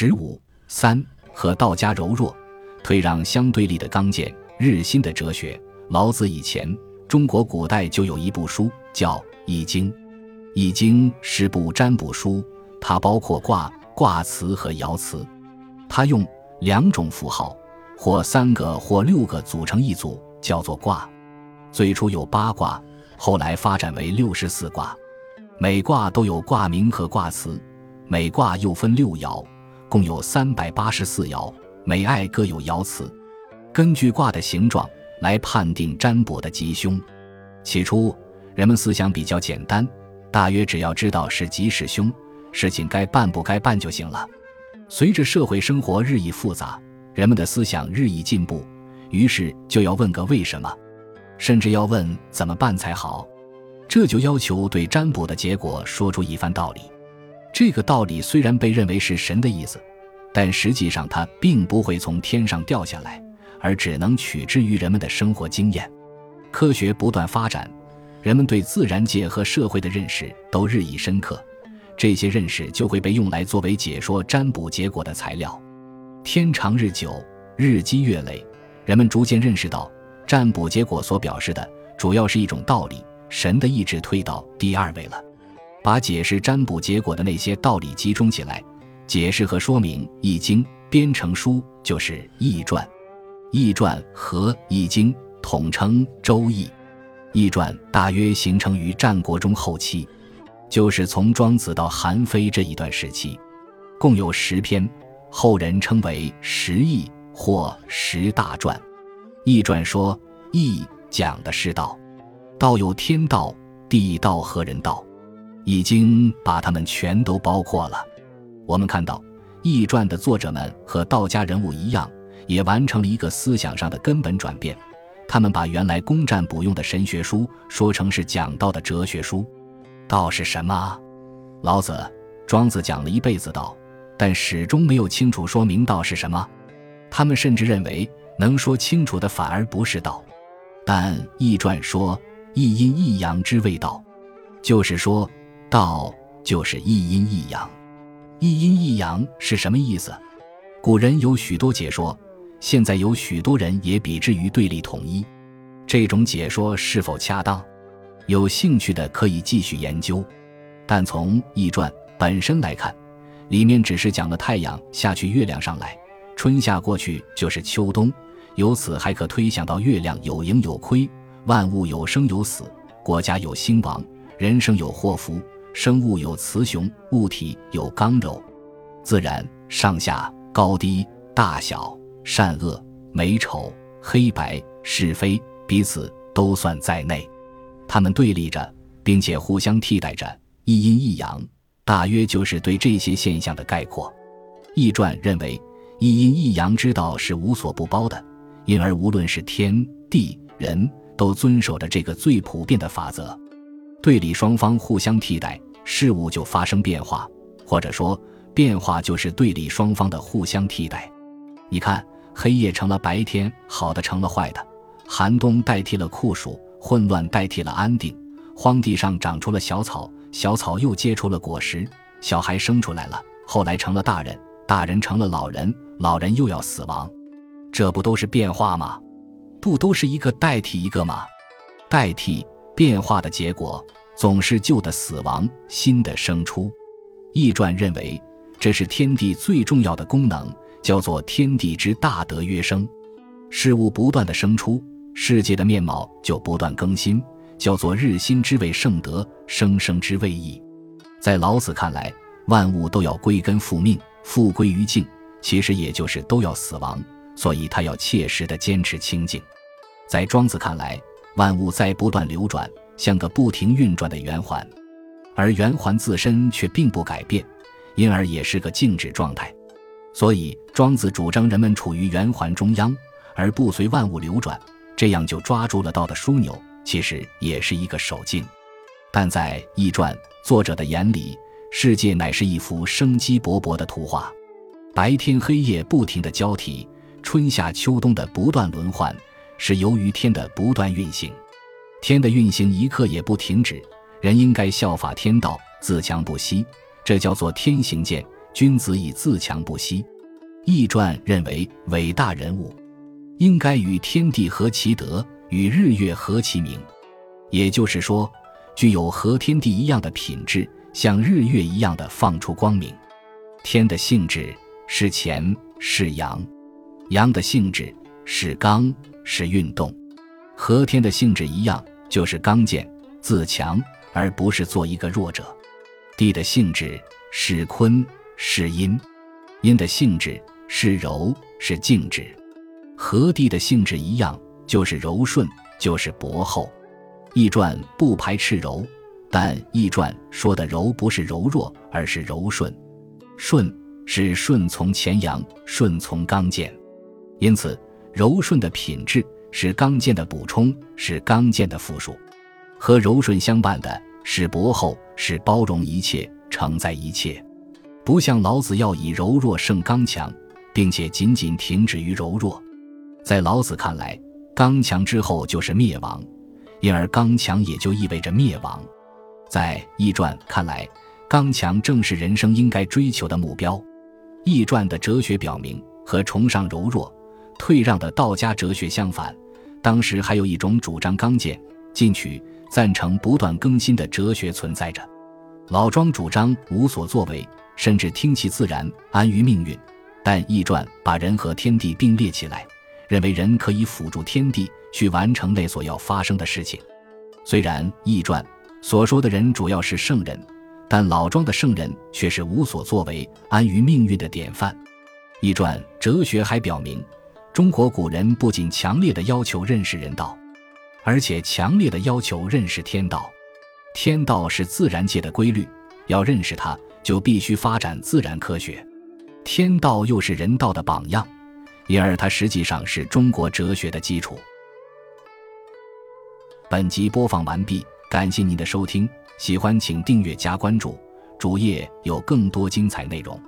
十五三和道家柔弱、退让相对立的刚健、日新的哲学。老子以前，中国古代就有一部书叫《易经》，《易经》是部占卜书，它包括卦、卦辞和爻辞。它用两种符号，或三个或六个组成一组，叫做卦。最初有八卦，后来发展为六十四卦。每卦都有卦名和卦辞，每卦又分六爻，共有三百八十四爻，每爻各有爻辞。根据卦的形状。来判定占卜的吉凶。起初，人们思想比较简单，大约只要知道是吉是凶，事情该办不该办就行了。随着社会生活日益复杂，人们的思想日益进步，于是就要问个为什么，甚至要问怎么办才好。这就要求对占卜的结果说出一番道理。这个道理虽然被认为是神的意思，但实际上它并不会从天上掉下来。而只能取之于人们的生活经验。科学不断发展，人们对自然界和社会的认识都日益深刻，这些认识就会被用来作为解说占卜结果的材料。天长日久，日积月累，人们逐渐认识到，占卜结果所表示的主要是一种道理，神的意志推到第二位了。把解释占卜结果的那些道理集中起来，解释和说明《易经》，编成书就是《易传》。《易传》和《易经》统称《周易》，《易传》大约形成于战国中后期，就是从庄子到韩非这一段时期，共有十篇，后人称为十易或十大传。《易传》说，《易》讲的是道，道有天道、地道和人道，《已经》把它们全都包括了。我们看到，《易传》的作者们和道家人物一样。也完成了一个思想上的根本转变，他们把原来攻占卜用的神学书说成是讲道的哲学书。道是什么？老子、庄子讲了一辈子道，但始终没有清楚说明道是什么。他们甚至认为能说清楚的反而不是道。但《易传》说“一阴一阳之谓道”，就是说道就是一阴一阳。一阴一阳是什么意思？古人有许多解说。现在有许多人也比之于对立统一，这种解说是否恰当？有兴趣的可以继续研究。但从《易传》本身来看，里面只是讲了太阳下去，月亮上来，春夏过去就是秋冬，由此还可推想到月亮有盈有亏，万物有生有死，国家有兴亡，人生有祸福，生物有雌雄，物体有刚柔，自然上下高低大小。善恶、美丑、黑白、是非，彼此都算在内，他们对立着，并且互相替代着，一阴一阳，大约就是对这些现象的概括。易传认为，一阴一阳之道是无所不包的，因而无论是天地人都遵守着这个最普遍的法则。对立双方互相替代，事物就发生变化，或者说，变化就是对立双方的互相替代。你看。黑夜成了白天，好的成了坏的，寒冬代替了酷暑，混乱代替了安定，荒地上长出了小草，小草又结出了果实，小孩生出来了，后来成了大人，大人成了老人，老人又要死亡，这不都是变化吗？不都是一个代替一个吗？代替变化的结果总是旧的死亡，新的生出。易传认为，这是天地最重要的功能。叫做天地之大德曰生，事物不断的生出，世界的面貌就不断更新，叫做日新之谓圣德，生生之谓义。在老子看来，万物都要归根复命，复归于静，其实也就是都要死亡，所以他要切实的坚持清净。在庄子看来，万物在不断流转，像个不停运转的圆环，而圆环自身却并不改变，因而也是个静止状态。所以，庄子主张人们处于圆环中央，而不随万物流转，这样就抓住了道的枢纽，其实也是一个守静。但在《易传》作者的眼里，世界乃是一幅生机勃勃的图画，白天黑夜不停的交替，春夏秋冬的不断轮换，是由于天的不断运行。天的运行一刻也不停止，人应该效法天道，自强不息，这叫做天行健。君子以自强不息。易传认为，伟大人物应该与天地合其德，与日月合其明。也就是说，具有和天地一样的品质，像日月一样的放出光明。天的性质是乾是阳，阳的性质是刚是运动，和天的性质一样，就是刚健自强，而不是做一个弱者。地的性质是坤是阴，阴的性质是柔是静止，和地的性质一样，就是柔顺，就是薄厚。易传不排斥柔，但易传说的柔不是柔弱，而是柔顺。顺是顺从前阳，顺从刚健，因此柔顺的品质是刚健的补充，是刚健的附属。和柔顺相伴的是薄厚，是包容一切，承载一切。不像老子要以柔弱胜刚强，并且仅仅停止于柔弱。在老子看来，刚强之后就是灭亡，因而刚强也就意味着灭亡。在易传看来。刚强正是人生应该追求的目标。易传的哲学表明，和崇尚柔弱、退让的道家哲学相反，当时还有一种主张刚健、进取、赞成不断更新的哲学存在着。老庄主张无所作为，甚至听其自然，安于命运。但易传把人和天地并列起来，认为人可以辅助天地去完成那所要发生的事情。虽然易传所说的人主要是圣人。但老庄的圣人却是无所作为、安于命运的典范。易传哲学还表明，中国古人不仅强烈的要求认识人道，而且强烈的要求认识天道。天道是自然界的规律，要认识它，就必须发展自然科学。天道又是人道的榜样，因而它实际上是中国哲学的基础。本集播放完毕，感谢您的收听。喜欢请订阅加关注，主页有更多精彩内容。